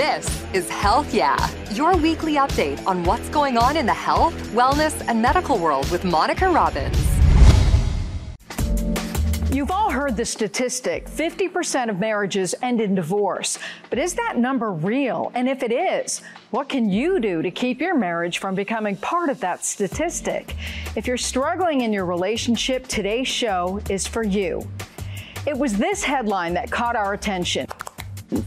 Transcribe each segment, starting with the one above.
This is Health Yeah, your weekly update on what's going on in the health, wellness, and medical world with Monica Robbins. You've all heard the statistic 50% of marriages end in divorce. But is that number real? And if it is, what can you do to keep your marriage from becoming part of that statistic? If you're struggling in your relationship, today's show is for you. It was this headline that caught our attention.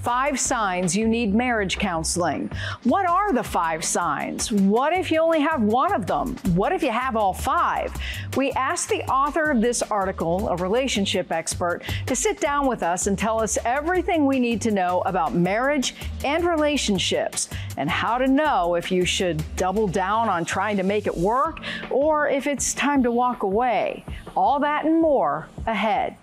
Five signs you need marriage counseling. What are the five signs? What if you only have one of them? What if you have all five? We asked the author of this article, a relationship expert, to sit down with us and tell us everything we need to know about marriage and relationships and how to know if you should double down on trying to make it work or if it's time to walk away. All that and more ahead.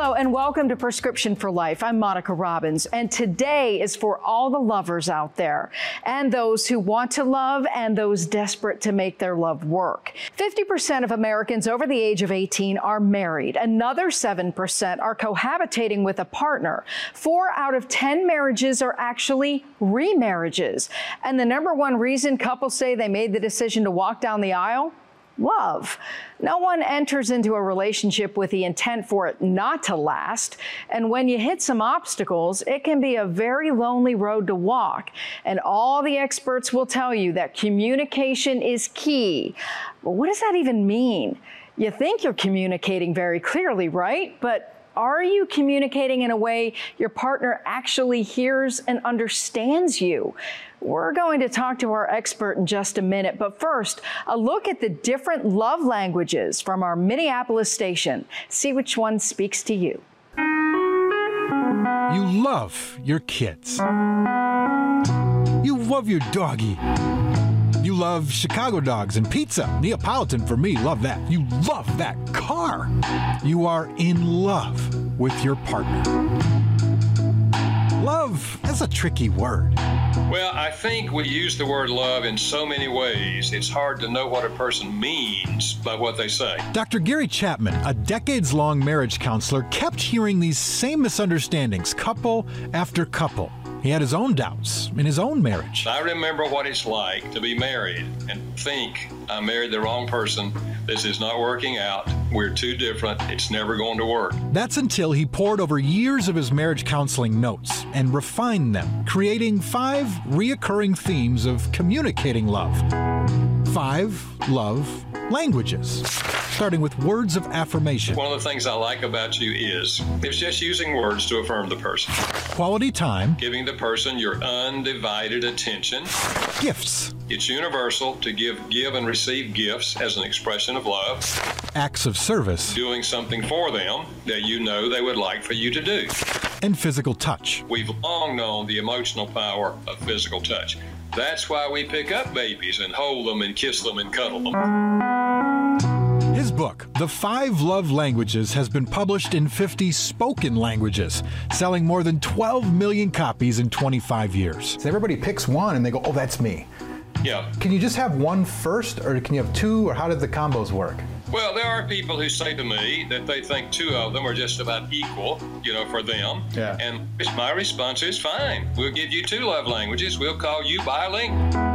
Hello and welcome to Prescription for Life. I'm Monica Robbins, and today is for all the lovers out there and those who want to love and those desperate to make their love work. 50% of Americans over the age of 18 are married. Another 7% are cohabitating with a partner. Four out of 10 marriages are actually remarriages. And the number one reason couples say they made the decision to walk down the aisle? Love. No one enters into a relationship with the intent for it not to last. And when you hit some obstacles, it can be a very lonely road to walk. And all the experts will tell you that communication is key. But what does that even mean? You think you're communicating very clearly, right? But are you communicating in a way your partner actually hears and understands you? We're going to talk to our expert in just a minute, but first, a look at the different love languages from our Minneapolis station. See which one speaks to you. You love your kids. You love your doggy. You love Chicago dogs and pizza. Neapolitan for me, love that. You love that car. You are in love with your partner. Love is a tricky word. Well, I think we use the word love in so many ways, it's hard to know what a person means by what they say. Dr. Gary Chapman, a decades long marriage counselor, kept hearing these same misunderstandings couple after couple. He had his own doubts in his own marriage. I remember what it's like to be married and think I married the wrong person. This is not working out. We're too different. It's never going to work. That's until he pored over years of his marriage counseling notes and refined them, creating five reoccurring themes of communicating love. Five love languages starting with words of affirmation. One of the things I like about you is it's just using words to affirm the person. Quality time. Giving the person your undivided attention. Gifts. It's universal to give give and receive gifts as an expression of love. Acts of service. Doing something for them that you know they would like for you to do. And physical touch. We've long known the emotional power of physical touch. That's why we pick up babies and hold them and kiss them and cuddle them. His book, The Five Love Languages, has been published in 50 spoken languages, selling more than 12 million copies in 25 years. So everybody picks one and they go, oh, that's me. Yeah. Can you just have one first, or can you have two, or how did the combos work? Well, there are people who say to me that they think two of them are just about equal, you know, for them. Yeah. And my response is fine. We'll give you two love languages. We'll call you bilingual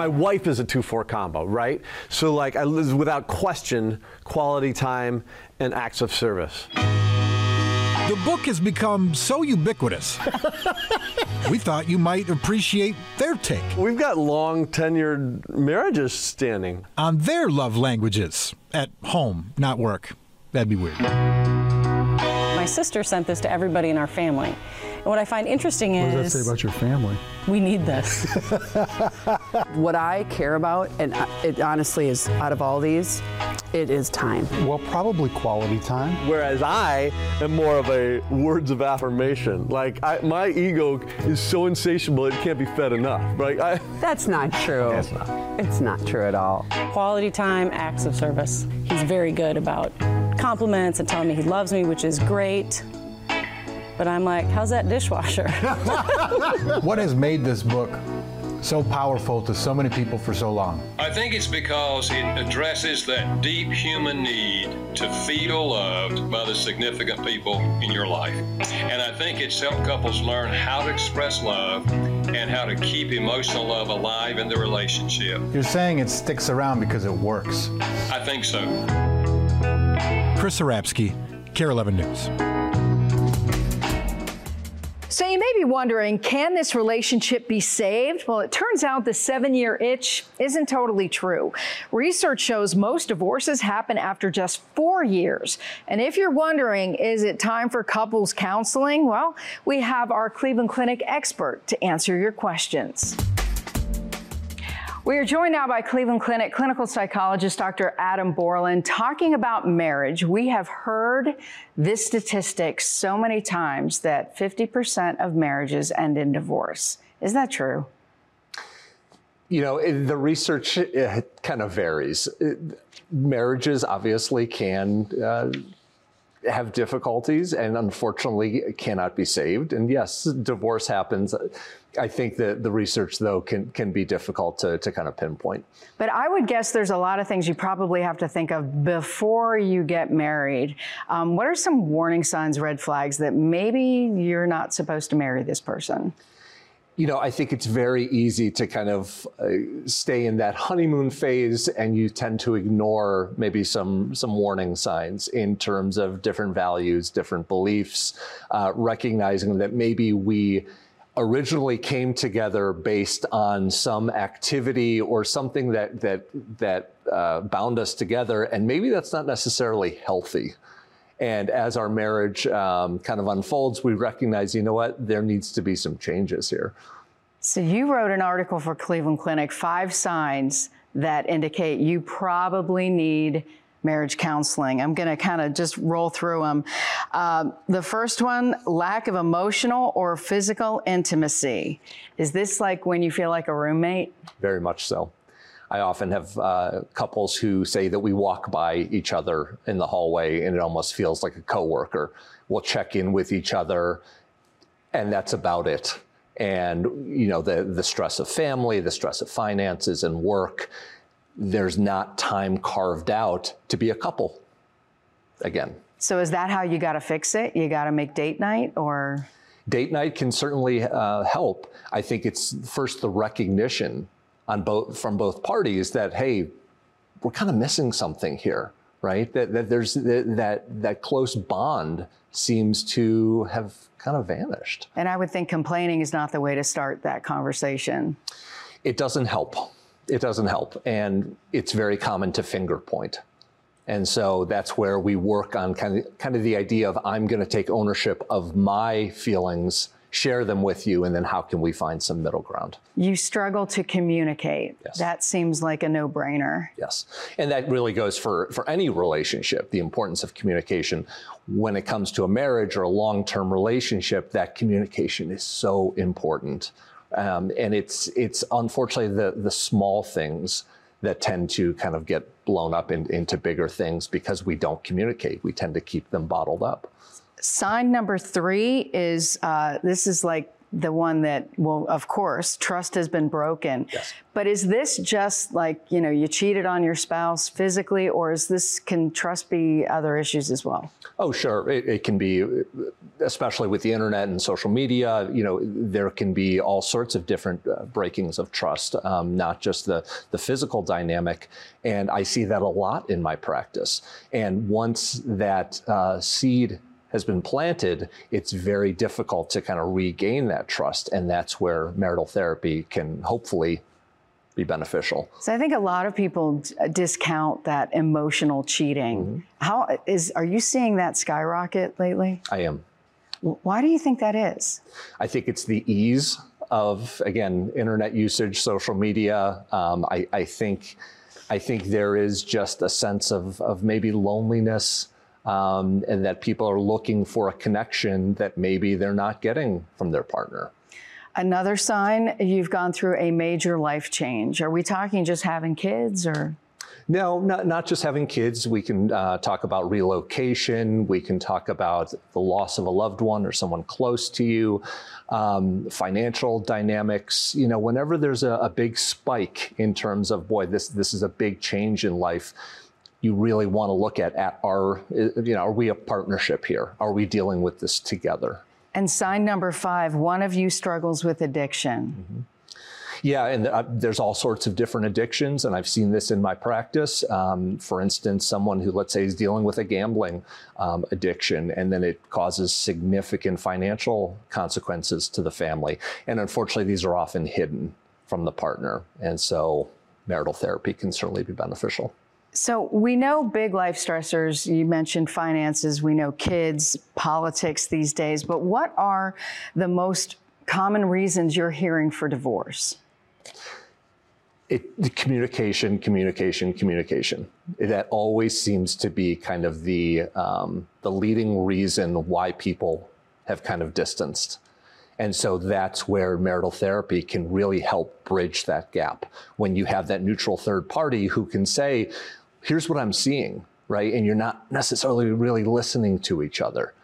my wife is a 2-4 combo, right? So like I without question quality time and acts of service. The book has become so ubiquitous. we thought you might appreciate their take. We've got long tenured marriages standing. On their love languages at home, not work. That'd be weird. My sister sent this to everybody in our family. And what I find interesting is. What does that say about your family? We need this. what I care about, and it honestly is out of all these, it is time. Well, probably quality time. Whereas I am more of a words of affirmation. Like I, my ego is so insatiable it can't be fed enough. Right? I, That's not true. That's not. It's not true at all. Quality time, acts of service. He's very good about compliments and telling me he loves me, which is great. But I'm like, how's that dishwasher? what has made this book so powerful to so many people for so long? I think it's because it addresses that deep human need to feel loved by the significant people in your life. And I think it's helped couples learn how to express love and how to keep emotional love alive in the relationship. You're saying it sticks around because it works. I think so. Chris Arabsky, KARE 11 News. So you may be wondering, can this relationship be saved? Well, it turns out the seven year itch isn't totally true. Research shows most divorces happen after just four years. And if you're wondering, is it time for couples counseling? Well, we have our Cleveland Clinic expert to answer your questions. We are joined now by Cleveland Clinic clinical psychologist Dr. Adam Borland talking about marriage. We have heard this statistic so many times that 50% of marriages end in divorce. Is that true? You know, the research kind of varies. Marriages obviously can uh, have difficulties and unfortunately cannot be saved. And yes, divorce happens. I think that the research, though, can can be difficult to, to kind of pinpoint. But I would guess there's a lot of things you probably have to think of before you get married. Um, what are some warning signs, red flags that maybe you're not supposed to marry this person? You know, I think it's very easy to kind of uh, stay in that honeymoon phase, and you tend to ignore maybe some some warning signs in terms of different values, different beliefs, uh, recognizing that maybe we originally came together based on some activity or something that that that uh, bound us together, and maybe that's not necessarily healthy. And as our marriage um, kind of unfolds, we recognize, you know what, there needs to be some changes here. So you wrote an article for Cleveland Clinic, five signs that indicate you probably need marriage counseling. I'm going to kind of just roll through them. Uh, the first one lack of emotional or physical intimacy. Is this like when you feel like a roommate? Very much so. I often have uh, couples who say that we walk by each other in the hallway and it almost feels like a coworker. We'll check in with each other, and that's about it. And you know the the stress of family, the stress of finances and work there's not time carved out to be a couple again. So is that how you got to fix it? You got to make date night or? Date night can certainly uh, help. I think it's first the recognition on both from both parties that hey, we're kind of missing something here, right? That, that there's that, that that close bond seems to have kind of vanished. And I would think complaining is not the way to start that conversation. It doesn't help it doesn't help. And it's very common to finger point. And so that's where we work on kind of, kind of the idea of I'm going to take ownership of my feelings, share them with you, and then how can we find some middle ground? You struggle to communicate. Yes. That seems like a no brainer. Yes. And that really goes for, for any relationship, the importance of communication. When it comes to a marriage or a long term relationship, that communication is so important. Um, and it's it's unfortunately the the small things that tend to kind of get blown up in, into bigger things because we don't communicate. We tend to keep them bottled up. Sign number three is uh, this is like the one that well of course trust has been broken. Yes. but is this just like you know you cheated on your spouse physically or is this can trust be other issues as well? Oh sure. It, it can be especially with the internet and social media you know there can be all sorts of different uh, breakings of trust um, not just the the physical dynamic. And i see that a lot in my practice. And once that uh, seed has been planted, it's very difficult to kind of regain that trust. And that's where marital therapy can hopefully be beneficial. So I think a lot of people discount that emotional cheating. Mm-hmm. How is are you seeing that skyrocket lately? I am. Why do you think that is? I think it's the ease of again internet usage, social media. Um, I, I think I think there is just a sense of of maybe loneliness um, and that people are looking for a connection that maybe they're not getting from their partner. Another sign you've gone through a major life change. Are we talking just having kids or? No, not, not just having kids. We can uh, talk about relocation. We can talk about the loss of a loved one or someone close to you, um, financial dynamics. You know, whenever there's a, a big spike in terms of, boy, this, this is a big change in life, you really want to look at, at our, you know, are we a partnership here? Are we dealing with this together? And sign number five one of you struggles with addiction. Mm-hmm. Yeah, and uh, there's all sorts of different addictions, and I've seen this in my practice. Um, for instance, someone who, let's say, is dealing with a gambling um, addiction, and then it causes significant financial consequences to the family. And unfortunately, these are often hidden from the partner. And so marital therapy can certainly be beneficial. So we know big life stressors. You mentioned finances, we know kids, politics these days, but what are the most common reasons you're hearing for divorce? It, communication, communication, communication. That always seems to be kind of the um, the leading reason why people have kind of distanced. And so that's where marital therapy can really help bridge that gap. When you have that neutral third party who can say, here's what I'm seeing, right? And you're not necessarily really listening to each other.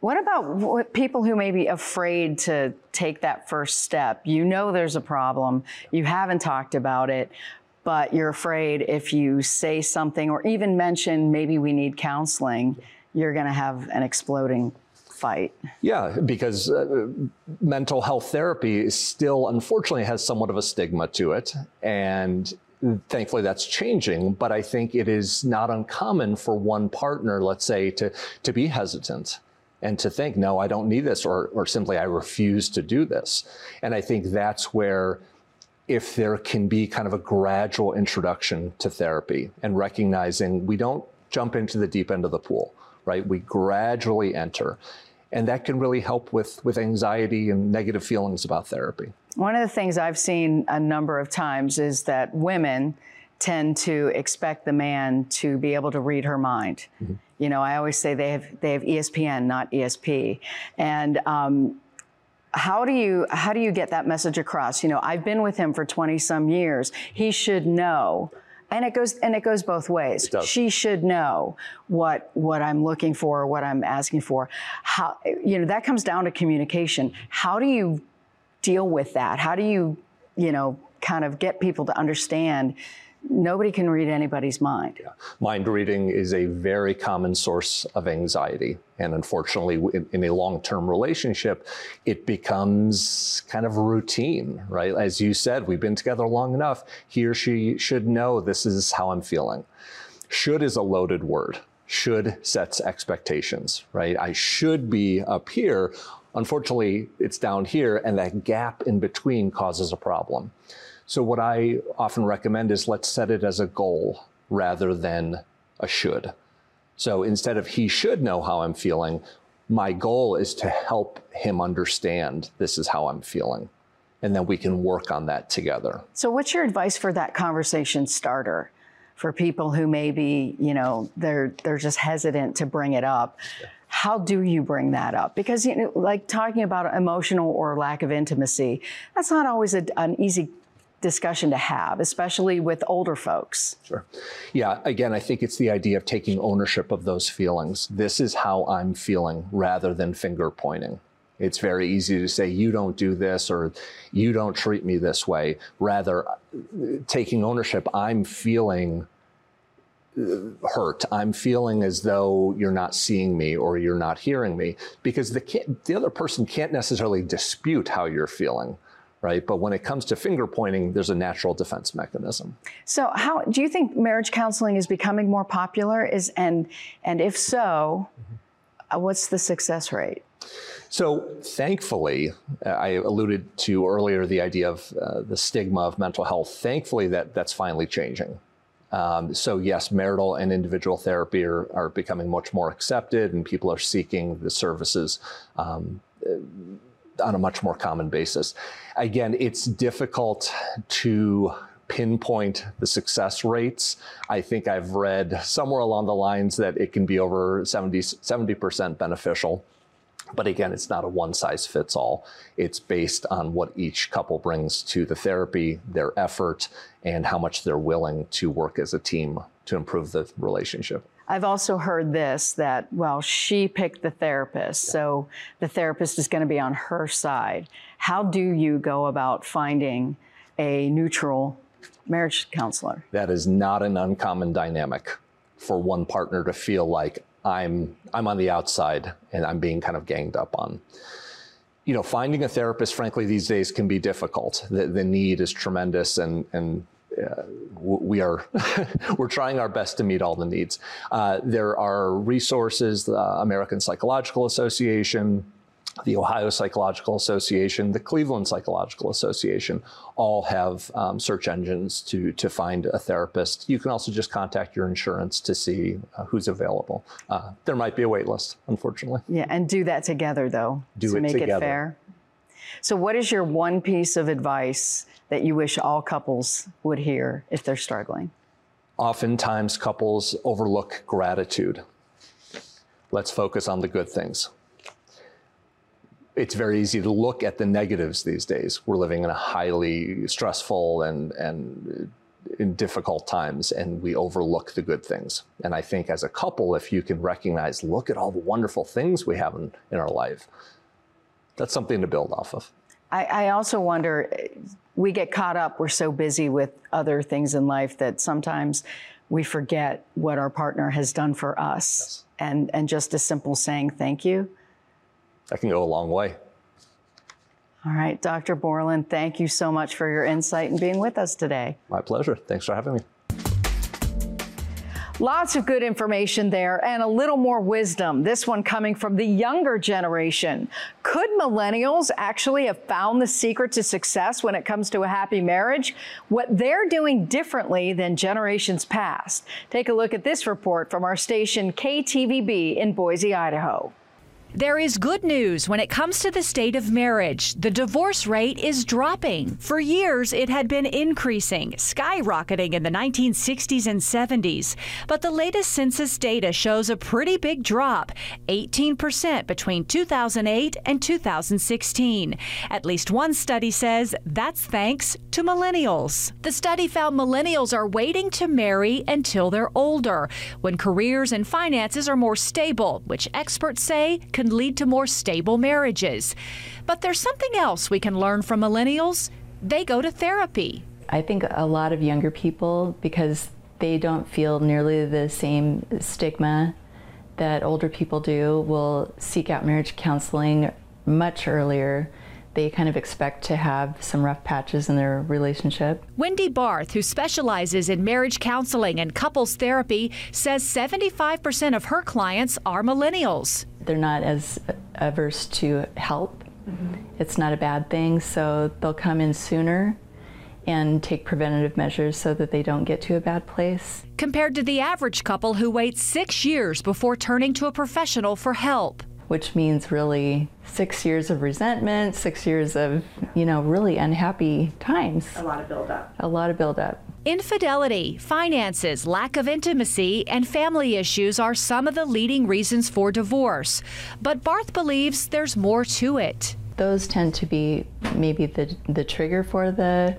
What about people who may be afraid to take that first step? You know there's a problem, you haven't talked about it, but you're afraid if you say something or even mention maybe we need counseling, you're going to have an exploding fight. Yeah, because uh, mental health therapy still unfortunately has somewhat of a stigma to it. And thankfully that's changing but i think it is not uncommon for one partner let's say to to be hesitant and to think, no, I don't need this, or, or simply I refuse to do this. And I think that's where, if there can be kind of a gradual introduction to therapy and recognizing we don't jump into the deep end of the pool, right? We gradually enter. And that can really help with, with anxiety and negative feelings about therapy. One of the things I've seen a number of times is that women tend to expect the man to be able to read her mind. Mm-hmm. You know, I always say they have they have ESPN, not ESP, and. Um, how do you how do you get that message across? You know, I've been with him for 20 some years. He should know and it goes and it goes both ways. She should know what what I'm looking for, what I'm asking for. How you know that comes down to communication. How do you deal with that? How do you you know kind of get people to understand nobody can read anybody's mind. Yeah. Mind reading is a very common source of anxiety. And unfortunately, in, in a long term relationship, it becomes kind of routine, right? As you said, we've been together long enough. He or she should know this is how I'm feeling. Should is a loaded word. Should sets expectations, right? I should be up here. Unfortunately, it's down here, and that gap in between causes a problem. So, what I often recommend is let's set it as a goal rather than a should. So, instead of he should know how I'm feeling, my goal is to help him understand this is how I'm feeling. And then we can work on that together. So, what's your advice for that conversation starter? For people who maybe, you know, they're they're just hesitant to bring it up. Yeah how do you bring that up? Because you know, like talking about emotional or lack of intimacy, that's not always a, an easy discussion to have, especially with older folks. Sure. Yeah, again, I think it's the idea of taking ownership of those feelings. This is how I'm feeling rather than finger pointing. It's very easy to say, you don't do this or you don't treat me this way. Rather, taking ownership, I'm feeling uh, hurt. I'm feeling as though you're not seeing me or you're not hearing me because the, the other person can't necessarily dispute how you're feeling right? But when it comes to finger pointing, there's a natural defense mechanism. So, how do you think marriage counseling is becoming more popular? Is and and if so, mm-hmm. what's the success rate? So, thankfully, I alluded to earlier the idea of uh, the stigma of mental health. Thankfully, that that's finally changing. Um, so yes, marital and individual therapy are, are, becoming much more accepted, and people are seeking the services um, on a much more common basis. Again, it's difficult to pinpoint the success rates. I think I've read somewhere along the lines that it can be over 70, 70% beneficial. But again, it's not a one size fits all. It's based on what each couple brings to the therapy, their effort, and how much they're willing to work as a team to improve the relationship. I've also heard this that, well, she picked the therapist, so the therapist is going to be on her side. How do you go about finding a neutral marriage counselor? That is not an uncommon dynamic for one partner to feel like I'm I'm on the outside and I'm being kind of ganged up on. You know, finding a therapist, frankly, these days can be difficult. The, the need is tremendous, and and uh, we are we're trying our best to meet all the needs. Uh, there are resources, the American Psychological Association, the Ohio Psychological Association, the Cleveland Psychological Association, all have um, search engines to to find a therapist. You can also just contact your insurance to see uh, who's available. Uh, there might be a wait list, unfortunately. Yeah, and do that together though Do to it make together. it fair. So, what is your one piece of advice that you wish all couples would hear if they're struggling? Oftentimes, couples overlook gratitude. Let's focus on the good things. It's very easy to look at the negatives these days. We're living in a highly stressful and, and in difficult times, and we overlook the good things. And I think as a couple, if you can recognize, look at all the wonderful things we have in, in our life, that's something to build off of. I, I also wonder, eh, we get caught up, we're so busy with other things in life that sometimes we forget what our partner has done for us. And, and just a simple saying thank you. That can go a long way. All right, Dr. Borland, thank you so much for your insight and being with us today. My pleasure. Thanks for having me. Lots of good information there and a little more wisdom. This one coming from the younger generation. Could millennials actually have found the secret to success when it comes to a happy marriage? What they're doing differently than generations past. Take a look at this report from our station KTVB in Boise, Idaho. There is good news when it comes to the state of marriage. The divorce rate is dropping. For years, it had been increasing, skyrocketing in the 1960s and 70s. But the latest census data shows a pretty big drop 18% between 2008 and 2016. At least one study says that's thanks to millennials. The study found millennials are waiting to marry until they're older, when careers and finances are more stable, which experts say can lead to more stable marriages. But there's something else we can learn from millennials. They go to therapy. I think a lot of younger people, because they don't feel nearly the same stigma that older people do, will seek out marriage counseling much earlier. They kind of expect to have some rough patches in their relationship. Wendy Barth, who specializes in marriage counseling and couples therapy, says 75% of her clients are millennials. They're not as averse to help. Mm-hmm. It's not a bad thing, so they'll come in sooner and take preventative measures so that they don't get to a bad place. Compared to the average couple who waits six years before turning to a professional for help. Which means really six years of resentment, six years of, you know, really unhappy times. A lot of buildup. A lot of buildup. Infidelity, finances, lack of intimacy, and family issues are some of the leading reasons for divorce. But Barth believes there's more to it. Those tend to be maybe the, the trigger for the,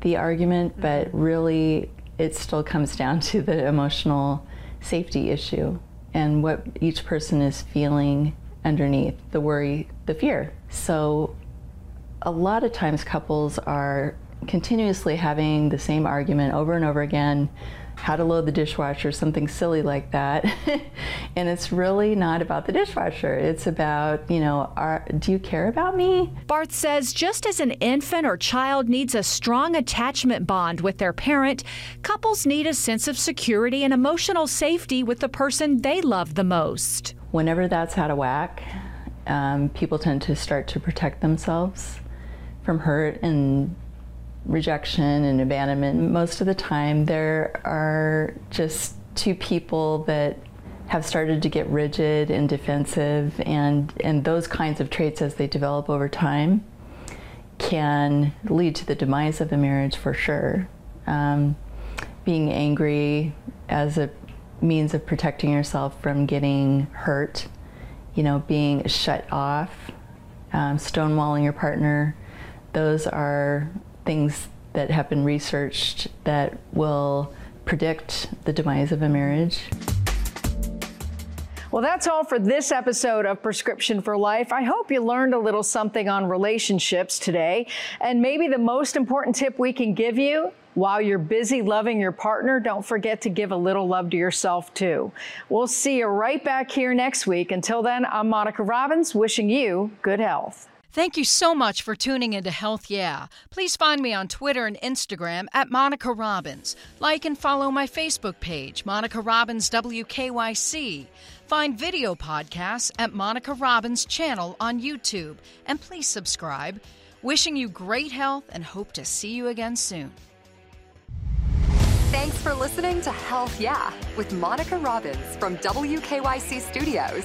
the argument, mm-hmm. but really it still comes down to the emotional safety issue and what each person is feeling underneath the worry, the fear. So, a lot of times couples are continuously having the same argument over and over again how to load the dishwasher, something silly like that. and it's really not about the dishwasher. It's about, you know, are, do you care about me? Barth says just as an infant or child needs a strong attachment bond with their parent, couples need a sense of security and emotional safety with the person they love the most. Whenever that's out of whack, um, people tend to start to protect themselves from hurt and rejection and abandonment. Most of the time, there are just two people that have started to get rigid and defensive, and, and those kinds of traits, as they develop over time, can lead to the demise of a marriage for sure. Um, being angry as a means of protecting yourself from getting hurt you know, being shut off, um, stonewalling your partner, those are things that have been researched that will predict the demise of a marriage. Well, that's all for this episode of Prescription for Life. I hope you learned a little something on relationships today. And maybe the most important tip we can give you while you're busy loving your partner, don't forget to give a little love to yourself too. We'll see you right back here next week. Until then, I'm Monica Robbins, wishing you good health. Thank you so much for tuning into Health Yeah. Please find me on Twitter and Instagram at Monica Robbins. Like and follow my Facebook page, Monica Robbins WKYC. Find video podcasts at Monica Robbins' channel on YouTube. And please subscribe. Wishing you great health and hope to see you again soon. Thanks for listening to Health Yeah with Monica Robbins from WKYC Studios.